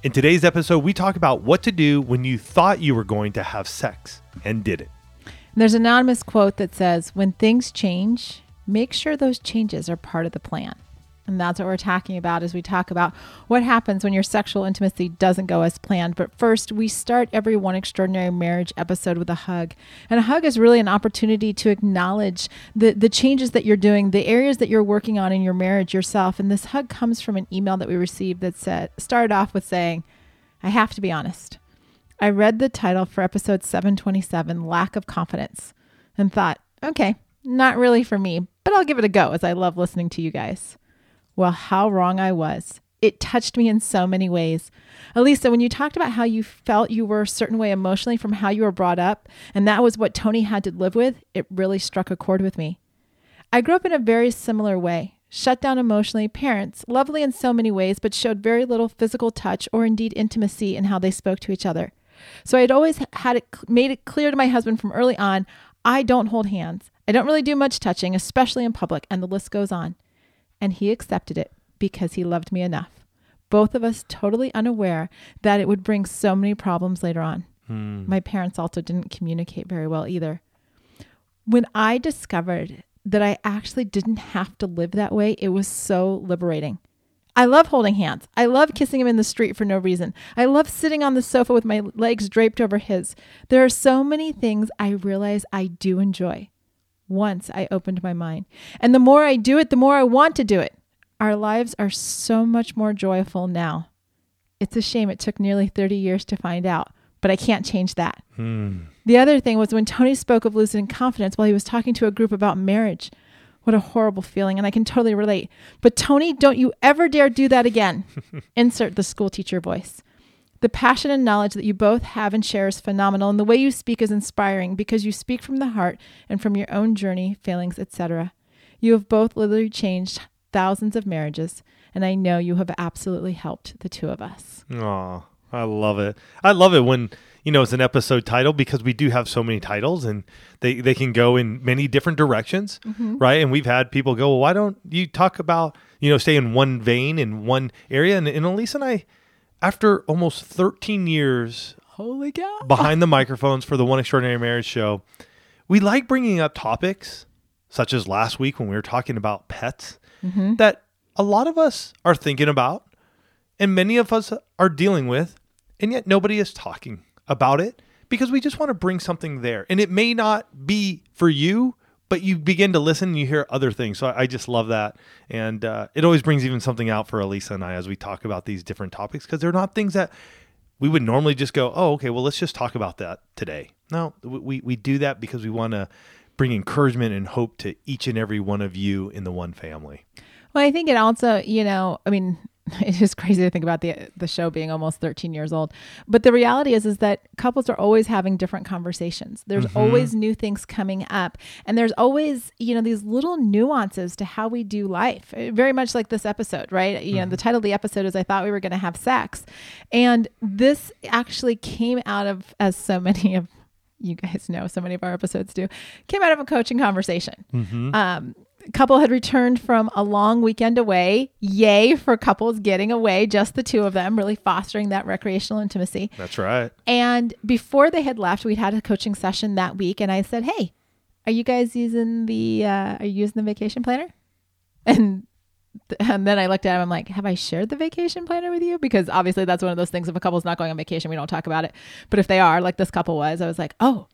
In today's episode, we talk about what to do when you thought you were going to have sex and didn't. There's an anonymous quote that says, When things change, make sure those changes are part of the plan. And that's what we're talking about as we talk about what happens when your sexual intimacy doesn't go as planned. But first, we start every One Extraordinary Marriage episode with a hug. And a hug is really an opportunity to acknowledge the, the changes that you're doing, the areas that you're working on in your marriage yourself. And this hug comes from an email that we received that said, started off with saying, I have to be honest. I read the title for episode 727, Lack of Confidence, and thought, okay, not really for me, but I'll give it a go as I love listening to you guys. Well, how wrong I was. It touched me in so many ways. Alisa, when you talked about how you felt you were a certain way emotionally from how you were brought up, and that was what Tony had to live with, it really struck a chord with me. I grew up in a very similar way. Shut down emotionally, parents, lovely in so many ways, but showed very little physical touch or indeed intimacy in how they spoke to each other. So I'd always had it made it clear to my husband from early on, I don't hold hands. I don't really do much touching, especially in public, and the list goes on and he accepted it because he loved me enough. Both of us totally unaware that it would bring so many problems later on. Hmm. My parents also didn't communicate very well either. When I discovered that I actually didn't have to live that way, it was so liberating. I love holding hands. I love kissing him in the street for no reason. I love sitting on the sofa with my legs draped over his. There are so many things I realize I do enjoy once I opened my mind. And the more I do it, the more I want to do it. Our lives are so much more joyful now. It's a shame it took nearly 30 years to find out, but I can't change that. Hmm. The other thing was when Tony spoke of losing confidence while he was talking to a group about marriage. What a horrible feeling, and I can totally relate. But Tony, don't you ever dare do that again. Insert the school teacher voice. The passion and knowledge that you both have and share is phenomenal, and the way you speak is inspiring because you speak from the heart and from your own journey, failings, etc. You have both literally changed thousands of marriages, and I know you have absolutely helped the two of us. Aw, I love it. I love it when you know it's an episode title because we do have so many titles and they they can go in many different directions, mm-hmm. right? And we've had people go, well, why don't you talk about you know stay in one vein in one area? And, and Alisa and I after almost 13 years holy cow behind the microphones for the one extraordinary marriage show we like bringing up topics such as last week when we were talking about pets mm-hmm. that a lot of us are thinking about and many of us are dealing with and yet nobody is talking about it because we just want to bring something there and it may not be for you but you begin to listen and you hear other things. So I, I just love that. And uh, it always brings even something out for Alisa and I as we talk about these different topics because they're not things that we would normally just go, oh, okay, well, let's just talk about that today. No, we, we do that because we want to bring encouragement and hope to each and every one of you in the one family. Well, I think it also, you know, I mean, it is crazy to think about the the show being almost 13 years old. But the reality is is that couples are always having different conversations. There's mm-hmm. always new things coming up and there's always, you know, these little nuances to how we do life. Eh, very much like this episode, right? You mm-hmm. know, the title of the episode is I thought we were going to have sex. And this actually came out of as so many of you guys know so many of our episodes do came out of a coaching conversation mm-hmm. um, couple had returned from a long weekend away. Yay for couples getting away, just the two of them, really fostering that recreational intimacy. That's right. And before they had left, we'd had a coaching session that week, and I said, "Hey, are you guys using the uh, are you using the vacation planner?" And and then I looked at him. I'm like, "Have I shared the vacation planner with you?" Because obviously that's one of those things. If a couple's not going on vacation, we don't talk about it. But if they are, like this couple was, I was like, "Oh."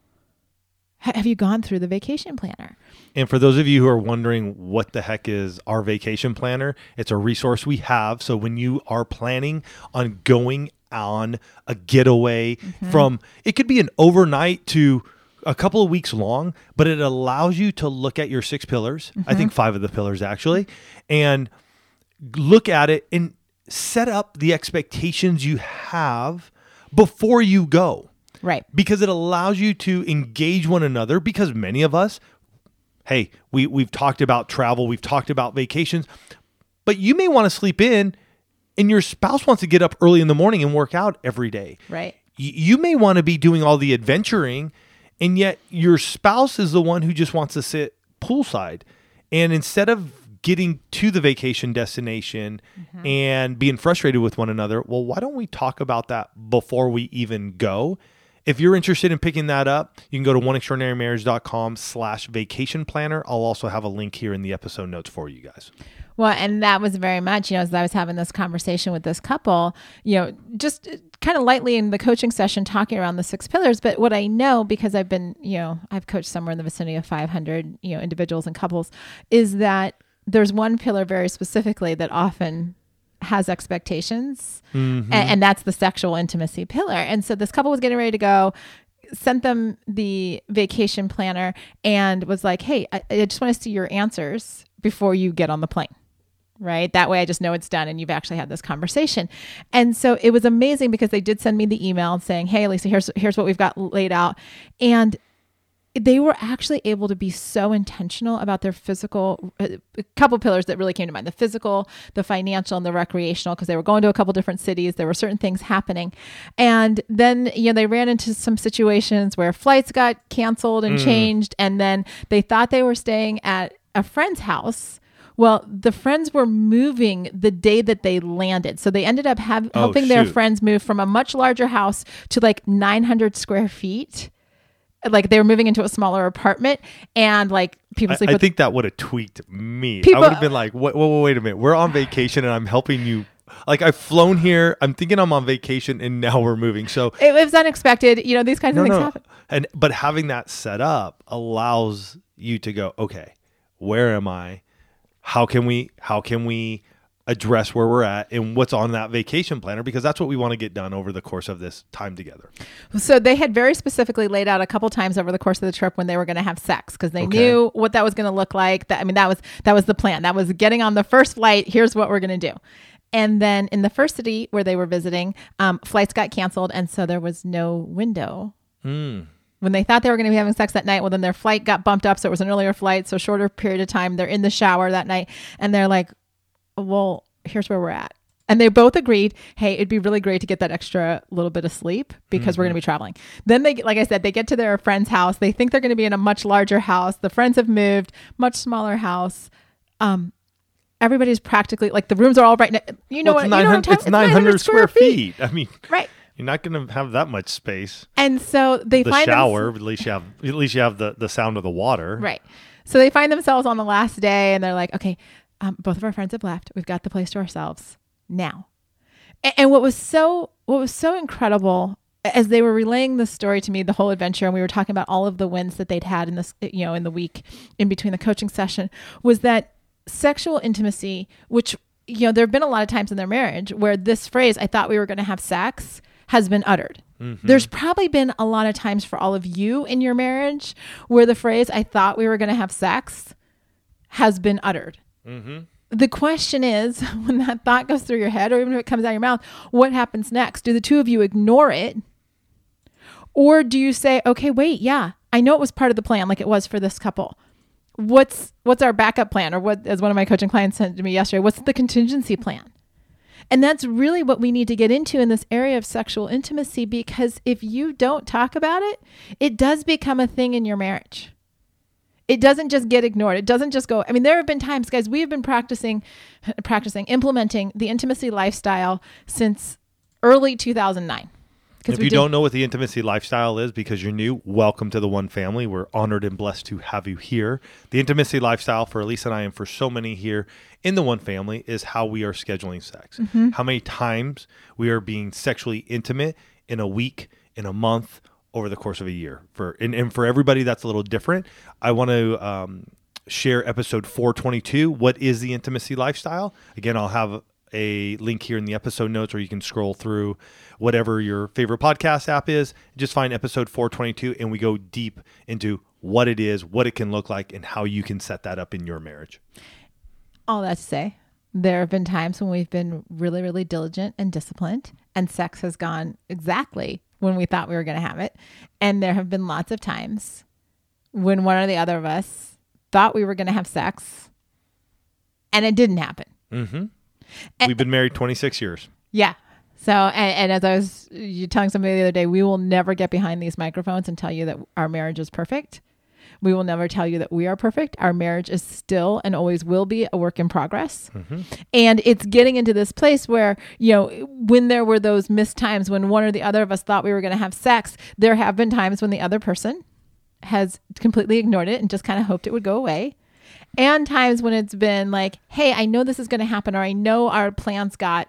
Ha- Have you gone through the vacation planner? And for those of you who are wondering what the heck is our vacation planner, it's a resource we have. So when you are planning on going on a getaway mm-hmm. from, it could be an overnight to a couple of weeks long, but it allows you to look at your six pillars. I think mm-hmm. five of the pillars actually, and look at it and set up the expectations you have before you go Right. because it allows you to engage one another because many of us hey we we've talked about travel we've talked about vacations but you may want to sleep in and your spouse wants to get up early in the morning and work out every day Right. Y- you may want to be doing all the adventuring and yet your spouse is the one who just wants to sit poolside and instead of getting to the vacation destination mm-hmm. and being frustrated with one another well why don't we talk about that before we even go if you're interested in picking that up you can go to oneextraordinarymarriage.com slash vacation planner i'll also have a link here in the episode notes for you guys Well, and that was very much, you know, as I was having this conversation with this couple, you know, just kind of lightly in the coaching session talking around the six pillars. But what I know, because I've been, you know, I've coached somewhere in the vicinity of 500, you know, individuals and couples, is that there's one pillar very specifically that often has expectations, Mm-hmm. and, and that's the sexual intimacy pillar. And so this couple was getting ready to go, sent them the vacation planner, and was like, "Hey, I, I just want to see your answers before you get on the plane." Right. That way I just know it's done and you've actually had this conversation. And so it was amazing because they did send me the email saying, Hey, Lisa, here's here's what we've got laid out. And they were actually able to be so intentional about their physical uh, a couple pillars that really came to mind the physical the financial and the recreational because they were going to a couple different cities. There were certain things happening. And then you know they ran into some situations where flights got canceled and mm. changed and then they thought they were staying at a friend's house. Well, the friends were moving the day that they landed. So they ended up have, Oh, helping their friends move from a much larger house to like 900 square feet like they were moving into a smaller apartment and like people sleep I with think that would have tweaked me. People- I would have been like, wait, wait, wait a minute. We're on vacation and I'm helping you. Like I've flown here. I'm thinking I'm on vacation and now we're moving. So it was unexpected you know these kinds no, of things no. happen And but having that set up allows you to go, okay, where am I? How can we? How can we? Address where we're at and what's on that vacation planner because that's what we want to get done over the course of this time together. so they had very specifically laid out a couple times over the course of the trip when they were going to have sex because they Okay. knew what that was going to look like that i mean that was that was the plan that was getting on the first flight here's what we're going to do and then in the first city where they were visiting um, flights got canceled and so there was no window when they thought they were going to be having sex that night, well, then their flight got bumped up. So it was an earlier flight, so shorter period of time. They're in the shower that night and they're like, well, here's where we're at. And they both agreed, hey, it'd be really great to get that extra little bit of sleep because we're going to be traveling. Then they, like I said, they get to their friend's house. They think they're going to be in a much larger house. The friends have moved, much smaller house. Um, everybody's practically like the rooms are all right. Ne- you know Well, what? it's you know what I'm 900, it's 900 square feet. I mean, right? you're not going to have that much space. And so they The find them- shower, at least you have at least you have the, the sound of the water. Right. So they find themselves on the last day and they're like, okay, um, both of our friends have left. We've got the place to ourselves now. And, and what was so what was so incredible as they were relaying the story to me, the whole adventure, and we were talking about all of the wins that they'd had in this, you know, in the week in between the coaching session, was that sexual intimacy, which you know, there have been a lot of times in their marriage where this phrase, "I thought we were going to have sex," has been uttered. There's probably been a lot of times for all of you in your marriage where the phrase, I thought we were going to have sex, has been uttered. Mm-hmm. The question is when that thought goes through your head, or even if it comes out of your mouth, what happens next? Do the two of you ignore it? Or do you say, okay, wait, yeah, I know it was part of the plan, like it was for this couple. What's what's our backup plan? Or what as one of my coaching clients said to me yesterday, what's the contingency plan? And that's really what we need to get into in this area of sexual intimacy because if you don't talk about it, it does become a thing in your marriage. It doesn't just get ignored. It doesn't just go. I mean, there have been times, guys, we have been practicing, practicing, implementing the intimacy lifestyle since early 2009. If you did- don't know what the intimacy lifestyle is because you're new, welcome to the One Family. We're honored and blessed to have you here. The intimacy lifestyle for Elise and I, and for so many here in the One Family, is how we are scheduling sex. Mm-hmm. How many times we are being sexually intimate in a week, in a month, over the course of a year. For and, and for everybody that's a little different. I want to um, share episode 422. What is the intimacy lifestyle? Again, I'll have a link here in the episode notes, or you can scroll through whatever your favorite podcast app is. Just find episode 422, and we go deep into what it is, what it can look like, and how you can set that up in your marriage. All that to say, there have been times when we've been really, really diligent and disciplined, and sex has gone exactly when we thought we were going to have it. And there have been lots of times when one or the other of us thought we were going to have sex and it didn't happen. Mm-hmm. We've been married 26 years. Yeah. So, and, and as I was you telling somebody the other day, we will never get behind these microphones and tell you that our marriage is perfect. We will never tell you that we are perfect. Our marriage is still and always will be a work in progress. Mm-hmm. And it's getting into this place where, you know, when there were those missed times when one or the other of us thought we were going to have sex, there have been times when the other person has completely ignored it and just kind of hoped it would go away. And times when it's been like, hey, I know this is going to happen, or I know our plans got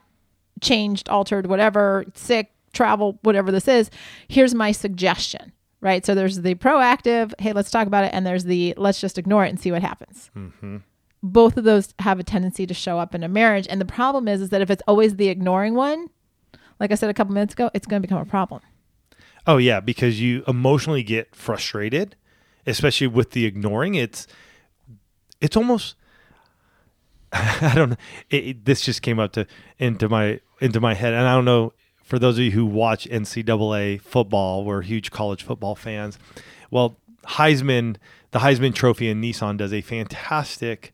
changed, altered, whatever, sick, travel, whatever this is. Here's my suggestion, right? So there's the proactive, hey, let's talk about it. And there's the let's just ignore it and see what happens. Mm-hmm. Both of those have a tendency to show up in a marriage. And the problem is, is that if it's always the ignoring one, like I said a couple minutes ago, it's going to become a problem. Oh yeah, because you emotionally get frustrated, especially with the ignoring. It's it's almost I don't know. It, it- this just came up to into my into my head, and I don't know for those of you who watch NCAA football, we're huge college football fans. Well, Heisman, the Heisman Trophy in Nissan does a fantastic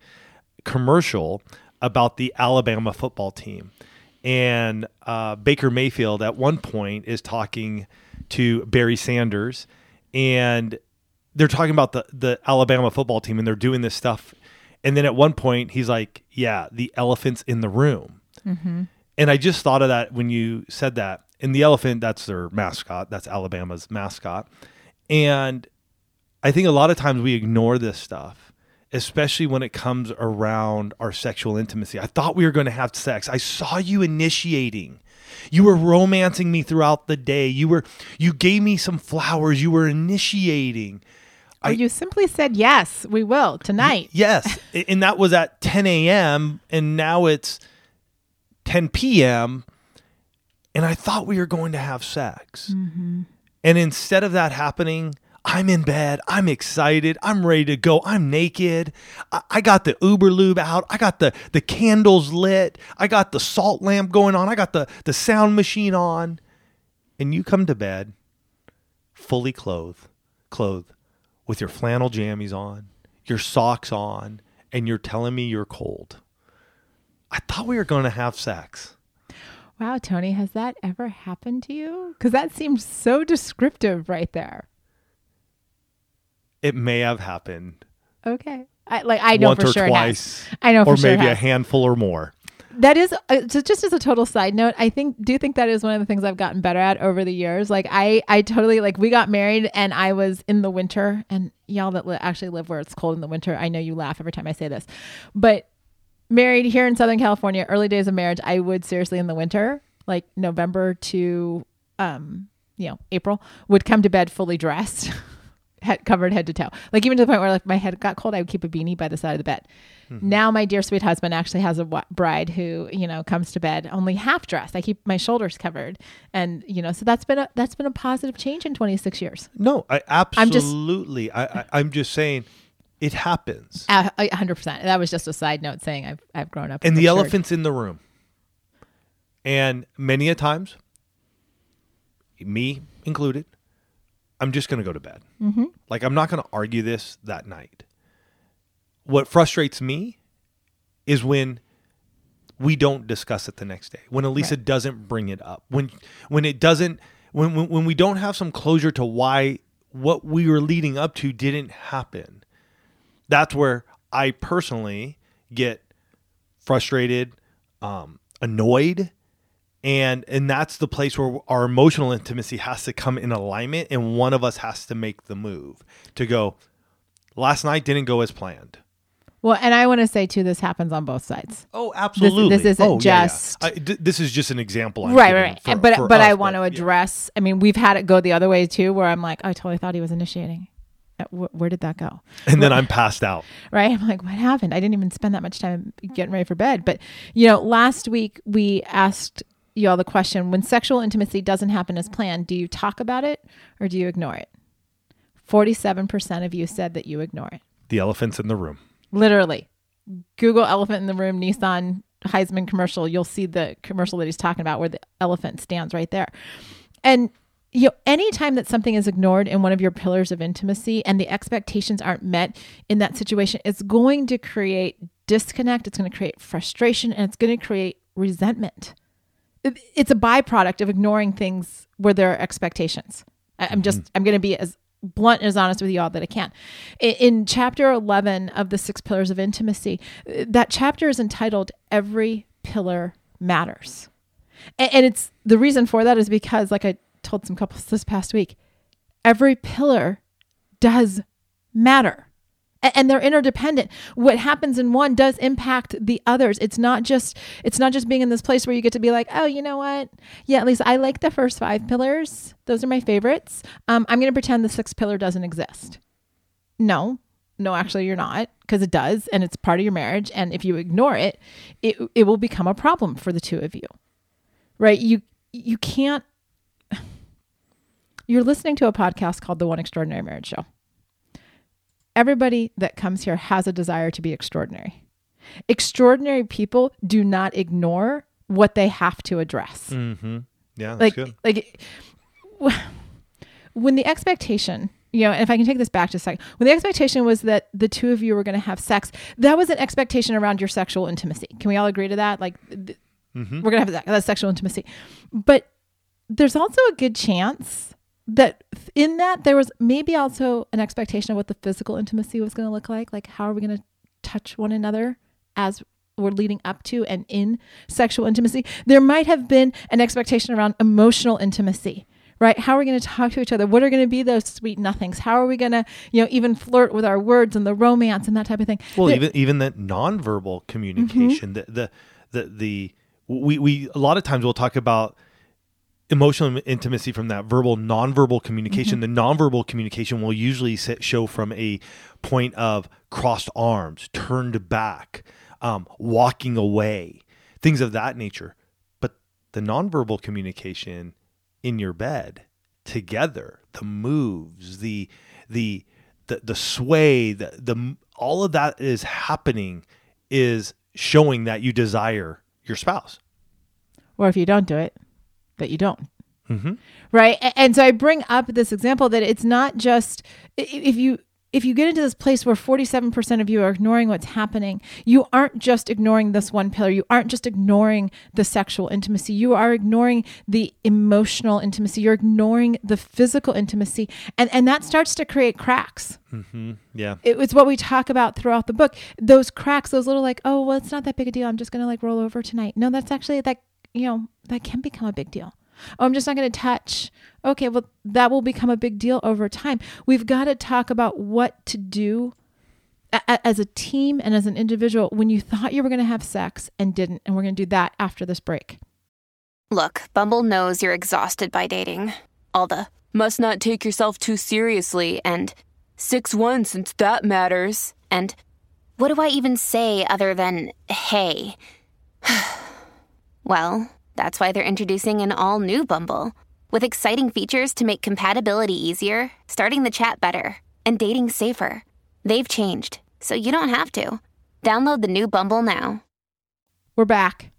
commercial about the Alabama football team. And uh, Baker Mayfield at one point is talking to Barry Sanders, and they're talking about the, the Alabama football team, and they're doing this stuff. And then at one point, he's like, Yeah, the elephant's in the room. And I just thought of that when you said that. And the elephant, that's their mascot. That's Alabama's mascot. And I think a lot of times we ignore this stuff, especially when it comes around our sexual intimacy. I thought we were going to have sex. I saw you initiating. You were romancing me throughout the day. You were you gave me some flowers. You were initiating. Or you simply said, yes, we will tonight. Yes, and that was at 10 a.m. and now it's 10 p.m. And I thought we were going to have sex. Mm-hmm. And instead of that happening, I'm in bed. I'm excited. I'm ready to go. I'm naked. I, I got the Überlube out. I got the the candles lit. I got the salt lamp going on. I got the the sound machine on. And you come to bed fully clothed, clothed with your flannel jammies on, your socks on, and you're telling me you're cold. I thought we were going to have sex. Wow, Tony, has that ever happened to you? Because that seems so descriptive right there. It may have happened Okay. I like I know once for or sure twice. I know for or sure maybe a handful or more. that is uh, so just as a total side note i think do think that is one of the things i've gotten better at over the years like i i totally like we got married and i was in the winter and y'all that li- actually live where it's cold in the winter i know you laugh every time i say this but married here in southern california early days of marriage i would seriously in the winter like november to um you know april would come to bed fully dressed head covered head to toe like even to the point where like my head got cold i would keep a beanie by the side of the bed now my dear sweet husband actually has a bride who you know comes to bed only half dressed i keep my shoulders covered and you know so that's been a that's been a positive change in 26 years No, I absolutely. I'm just-. I, I, I'm just saying it happens. A 100% that was just a side note saying i've, I've grown up and the matured. elephant's in the room. And many a times, me included, I'm just going to go to bed. Mm-hmm. Like, I'm not going to argue this that night. What frustrates me is when we don't discuss it the next day. When Alisa doesn't bring it up. When when it doesn't when, when when we don't have some closure to why what we were leading up to didn't happen. That's where I personally get frustrated, um, annoyed, and and that's the place where our emotional intimacy has to come in alignment, and one of us has to make the move to go. Last night didn't go as planned. Well, and I want to say too, this happens on both sides. Oh, absolutely. this isn't oh, yeah, yeah. just- I- d- this is just an example. I'm right, right, right. for- but for but I us, want to yeah. address. I mean, we've had it go the other way too, where I'm like, I totally thought he was initiating. Uh, wh- Where did that go? And then I'm passed out. right? I'm like, what happened? I didn't even spend that much time getting ready for bed. But, you know, last week we asked you all the question when sexual intimacy doesn't happen as planned, do you talk about it or do you ignore it? 47% of you said that you ignore it. The elephant's in the room. Literally. Google elephant in the room, Nissan Heisman commercial. You'll see the commercial that he's talking about where the elephant stands right there. And you know, anytime that something is ignored in one of your pillars of intimacy and the expectations aren't met in that situation, it's going to create disconnect, it's going to create frustration, and it's going to create resentment. It's a byproduct of ignoring things where there are expectations. I'm just, mm-hmm. I'm going to be as blunt and as honest with you all that I can. In chapter 11 of the six pillars of intimacy, that chapter is entitled Every Pillar Matters. And it's the reason for that is because, like I told some couples this past week, every pillar does matter. And they're interdependent. What happens in one does impact the others. It's not just it's not just being in this place where you get to be like, oh, you know what? Yeah, at least I like the first five pillars. Those are my favorites. Um, I'm going to pretend the sixth pillar doesn't exist. No, no, actually, you're not because it does, and it's part of your marriage. And if you ignore it, it it will become a problem for the two of you, right? You you can't. You're listening to a podcast called The One Extraordinary Marriage Show. Everybody that comes here has a desire to be extraordinary. Extraordinary people do not ignore what they have to address Mm-hmm. Yeah, that's like good. like when the expectation you know and if i can take this back just a second when the expectation was that the two of you were going to have sex that was an expectation around your sexual intimacy can we all agree to that like th- Mm-hmm. we're going to have that, that sexual intimacy but there's also a good chance that in that there was maybe also an expectation of what the physical intimacy was going to look like like how are we going to touch one another as we're leading up to and in sexual intimacy? There might have been an expectation around emotional intimacy right? How are we going to talk to each other? What are going to be those sweet nothings? How are we going to you know even flirt with our words and the romance and that type of thing? Well, There- even even that nonverbal mm-hmm. communication, the, the the the we we a lot of times we'll talk about emotional intimacy from that verbal nonverbal communication. The nonverbal communication will usually sit, show from a point of crossed arms, turned back, um, walking away, things of that nature. But the nonverbal communication in your bed together, the moves, the the the, the sway, the the all of that is happening is showing that you desire your spouse. or if you don't do it that you don't. Mm-hmm. right? And so i bring up this example that it's not just if you if you get into this place where 47% of you are ignoring what's happening you aren't just ignoring this one pillar. You aren't just ignoring the sexual intimacy. You are ignoring the emotional intimacy. You're ignoring the physical intimacy. And and that starts to create cracks. Mm-hmm. Yeah. it was what we talk about throughout the book. Those cracks those little like oh well it's not that big a deal. I'm just gonna like roll over tonight. No that's actually that you know that can become a big deal oh i'm just not gonna touch okay well that will become a big deal over time we've got to talk about what to do a- as a team and as an individual when you thought you were going to have sex and didn't and we're going to do that after this break Look, Bumble knows you're exhausted by dating. All the must not take yourself too seriously and 6 1 since that matters. And what do I even say other than hey? well, that's why they're introducing an all new Bumble with exciting features to make compatibility easier, starting the chat better, and dating safer. They've changed, so you don't have to. Download the new Bumble now. We're back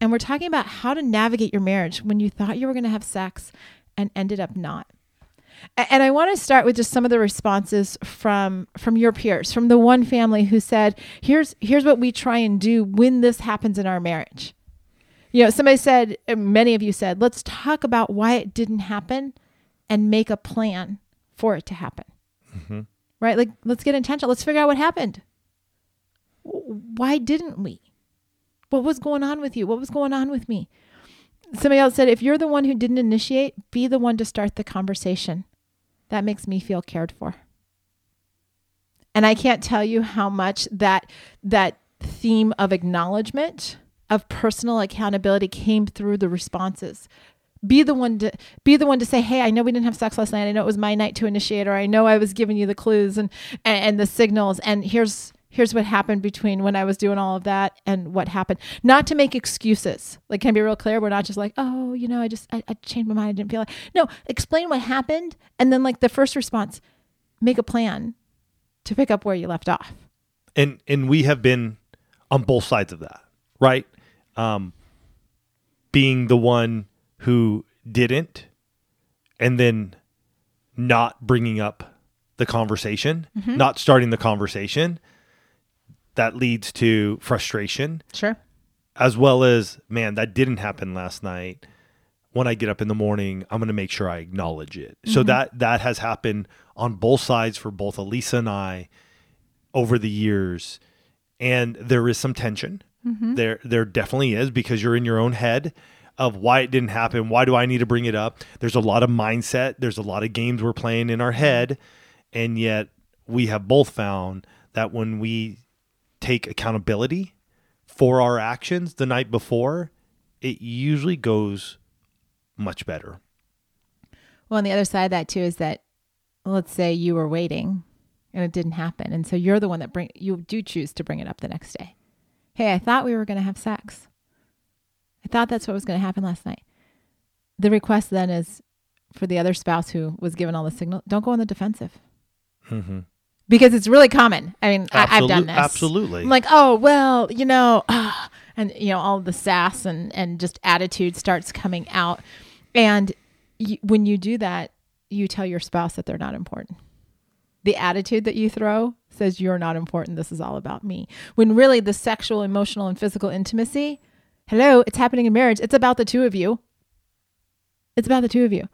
and we're talking about how to navigate your marriage when you thought you were going to have sex and ended up not. And I want to start with just some of the responses from from your peers, from the one family who said, "Here's here's what we try and do when this happens in our marriage." You know, somebody said, uh, many of you said, "Let's talk about why it didn't happen and make a plan for it to happen." Right? Like let's get intentional. Let's figure out what happened. Why didn't we? What was going on with you? What was going on with me? Somebody else said, if you're the one who didn't initiate, be the one to start the conversation. That makes me feel cared for. And I can't tell you how much that that theme of acknowledgement of personal accountability came through the responses. Be the one to be the one to say hey i know we didn't have sex last night. I know it was my night to initiate or i know i was giving you the clues and and, and the signals. And here's here's what happened between when i was doing all of that and what happened. Not to make excuses. Like can I be real clear? We're not just like oh you know i just I, I changed my mind. I didn't feel like no explain what happened and then like the first response make a plan to pick up where you left off. And and we have been on both sides of that right um being the one who didn't and then not bringing up the conversation, Mm-hmm. not starting the conversation, that leads to frustration sure as well as, man, that didn't happen last night. When I get up in the morning, I'm going to make sure I acknowledge it. So that that has happened on both sides for both Alisa and I over the years, and there is some tension. Mm-hmm. There there definitely is because you're in your own head of why it didn't happen. Why do I need to bring it up? There's a lot of mindset. There's a lot of games we're playing in our head, and yet we have both found that when we take accountability for our actions the night before, it usually goes much better. Well, on the other side of that too is that let's say you were waiting and it didn't happen, and so you're the one that bring you do choose to bring it up the next day. Hey, I thought we were going to have sex. I thought that's what was going to happen last night. The request then is for the other spouse who was given all the signal, don't go on the defensive. Because it's really common. I mean, I, I've done this. absolutely. I'm like, oh well, you know, ah," and you know, all the sass and and just attitude starts coming out, and you, when you do that, you tell your spouse that they're not important. The attitude that you throw says you're not important. This is all about me. When really the sexual, emotional, and physical intimacy, hello, it's happening in marriage. It's about the two of you. It's about the two of you.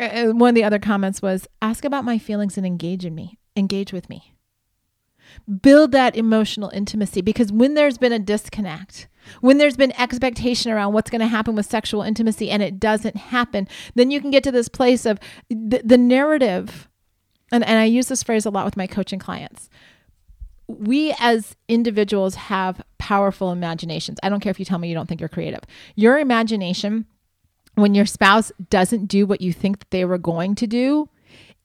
Uh, uh, one of the other comments was ask about my feelings and engage in me, engage with me. Build that emotional intimacy because when there's been a disconnect, when there's been expectation around what's going to happen with sexual intimacy and it doesn't happen, then you can get to this place of the, the narrative. And, and I use this phrase a lot with my coaching clients we as individuals have powerful imaginations. I don't care if you tell me you don't think you're creative. Your imagination, when your spouse doesn't do what you think that they were going to do,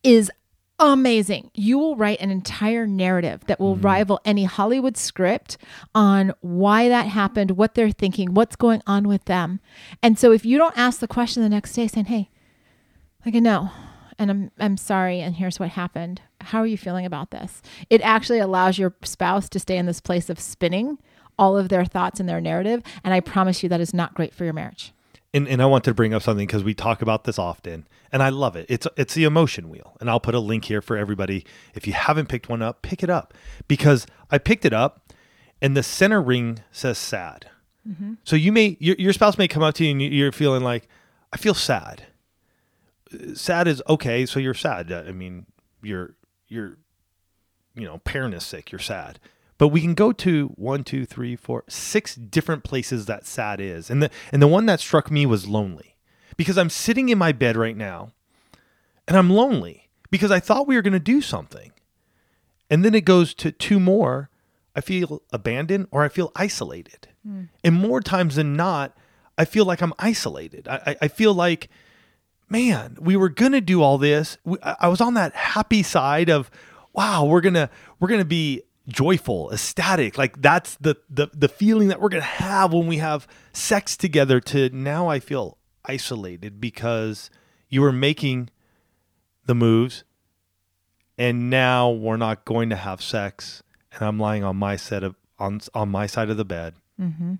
is amazing. You will write an entire narrative that will mm-hmm. rival any Hollywood script on why that happened, what they're thinking, what's going on with them. And so if you don't ask the question the next day saying, "Hey, like I know, and I'm I'm sorry and here's what happened. How are you feeling about this?" It actually allows your spouse to stay in this place of spinning all of their thoughts and their narrative, and I promise you that is not great for your marriage. And, and I want to bring up something because we talk about this often, and I love it. It's it's the emotion wheel, and I'll put a link here for everybody. If you haven't picked one up, pick it up because I picked it up, and the center ring says sad. Mm-hmm. So you may your, your spouse may come up to you and you- you're feeling like, I feel sad. Sad is okay, so you're sad. I mean, you're you're you know, parent is sick, you're sad. But we can go to one, two, three, four, six different places that sad is. And the and the one that struck me was lonely. Because I'm sitting in my bed right now and I'm lonely because I thought we were gonna do something. And then it goes to two more. I feel abandoned or I feel isolated. Hmm. And more times than not, I feel like I'm isolated. I, I, I feel like man, we were gonna do all this. We, I was on that happy side of, wow, we're gonna we're gonna be joyful, ecstatic. Like that's the the the feeling that we're gonna have when we have sex together. To now, I feel isolated because you were making the moves, and now we're not going to have sex, and I'm lying on my set of on on my side of the bed, mm-hmm.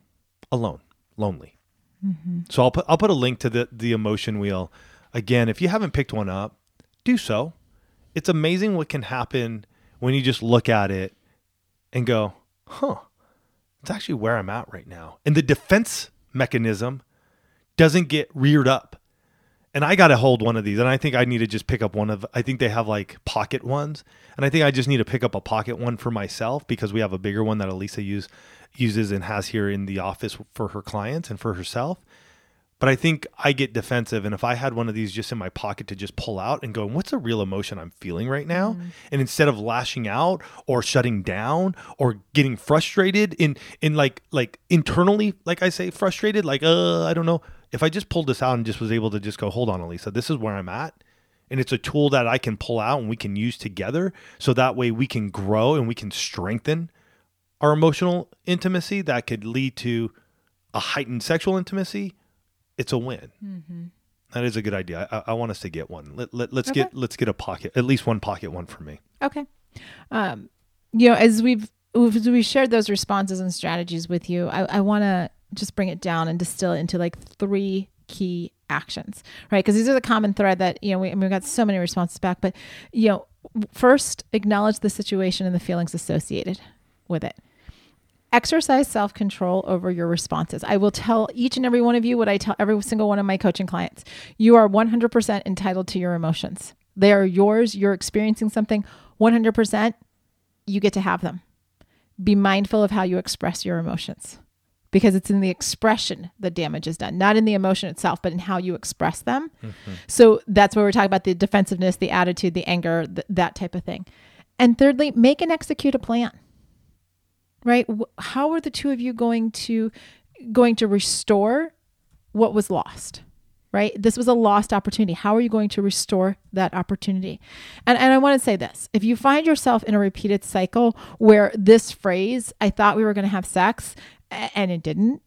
alone, lonely. Mm-hmm. So I'll put I'll put a link to the the emotion wheel. Again, if you haven't picked one up, do so. It's amazing what can happen when you just look at it and go, "Huh. It's actually where I'm at right now." And the defense mechanism doesn't get reared up. And I got to hold one of these, and I think I need to just pick up one of. I think they have like pocket ones, and I think I just need to pick up a pocket one for myself because we have a bigger one that Alisa use, uses and has here in the office for her clients and for herself. But I think I get defensive. And if I had one of these just in my pocket to just pull out and go, what's the real emotion I'm feeling right now? Mm. And instead of lashing out or shutting down or getting frustrated in in like like internally, like I say, frustrated, like uh, I don't know. If I just pulled this out and just was able to just go, hold on, Alisa, this is where I'm at. And it's a tool that I can pull out and we can use together. So that way we can grow and we can strengthen our emotional intimacy that could lead to a heightened sexual intimacy it's a win. That is a good idea. I, I want us to get one. Let, let, let's Okay. get let's get a pocket, at least one pocket one for me. Okay. Um, you know, as we've we've as we shared those responses and strategies with you, I, I want to just bring it down and distill it into like three key actions, right? Because these are the common thread that you know we, I mean, we got so many responses back, but you know, first acknowledge the situation and the feelings associated with it. Exercise self control over your responses. I will tell each and every one of you what I tell every single one of my coaching clients. You are 100% entitled to your emotions. They are yours. You're experiencing something 100%. You get to have them. Be mindful of how you express your emotions because it's in the expression that damage is done, not in the emotion itself, but in how you express them. Mm-hmm. So that's where we're talking about the defensiveness, the attitude, the anger, th- that type of thing. And thirdly, make and execute a plan right? How are the two of you going to going to restore what was lost right? This was a lost opportunity. How are you going to restore that opportunity? And, and i want to say this if you find yourself in a repeated cycle where this phrase i thought we were going to have sex and it didn't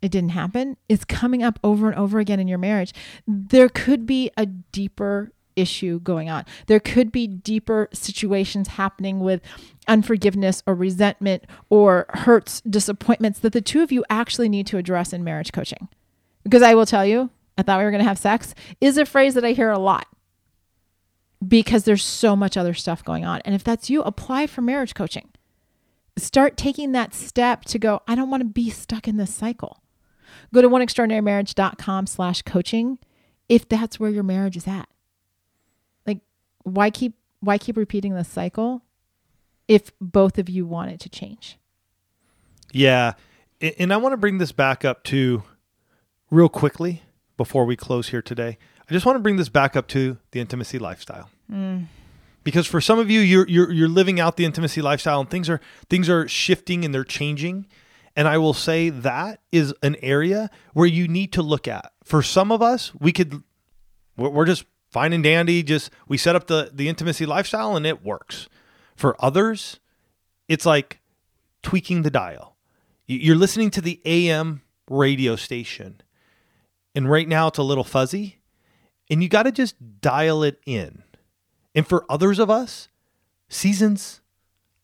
it didn't happen is coming up over and over again in your marriage there could be a deeper issue going on. There could be deeper situations happening with unforgiveness or resentment or hurts disappointments that the two of you actually need to address in marriage coaching. Because i will tell you i thought we were going to have sex is a phrase that i hear a lot. Because there's so much other stuff going on. And if that's you apply for marriage coaching. Start taking that step to go i don't want to be stuck in this cycle. Go to oneextraordinarymarriage.com slash coaching if that's where your marriage is at why keep why keep repeating this cycle if both of you want it to change Yeah, and I want to bring this back up to real quickly before we close here today. I just want to bring this back up to the intimacy lifestyle. Mm. Because for some of you, you're, you're you're living out the intimacy lifestyle, and things are things are shifting and they're changing. And I will say that is an area where you need to look at. For some of us, we could we're, we're just fine and dandy. Just we set up the the intimacy lifestyle and it works. For others, it's like tweaking the dial. You- You're listening to the AM radio station, and right now it's a little fuzzy, and you got to just dial it in. And for others of us, seasons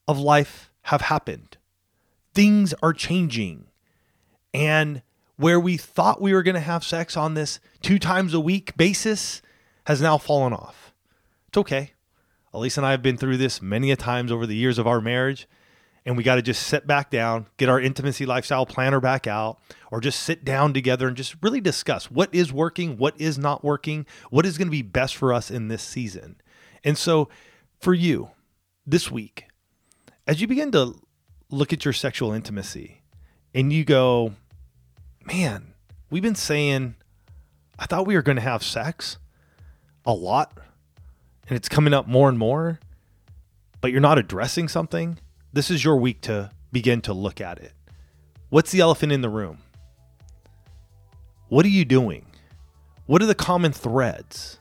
of life have happened. Things are changing. And where we thought we were going to have sex on this two times a week basis has now fallen off. It's okay. Elise and I have been through this many a times over the years of our marriage, and we got to just sit back down, get our intimacy lifestyle planner back out, or just sit down together and just really discuss what is working, what is not working, what is going to be best for us in this season. And so, for you this week, as you begin to look at your sexual intimacy and you go, man, we've been saying, I thought we were going to have sex a lot and it's coming up more and more, but you're not addressing something, this is your week to begin to look at it. What's the elephant in the room? What are you doing? What are the common threads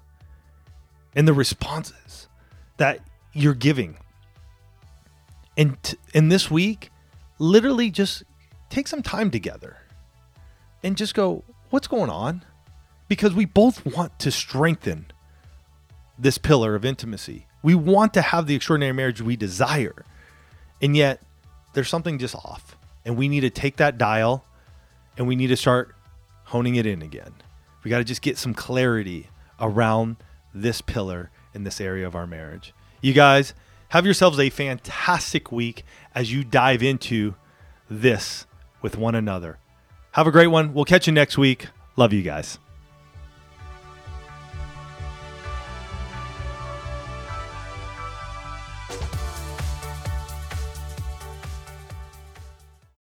and the responses that you're giving? And t- this week, literally just take some time together and just go, what's going on? Because we both want to strengthen this pillar of intimacy. We want to have the extraordinary marriage we desire. And yet there's something just off. And we need to take that dial and we need to start honing it in again. We got to just get some clarity around this pillar in this area of our marriage. You guys, have yourselves a fantastic week as you dive into this with one another. Have a great one. We'll catch you next week. Love you guys.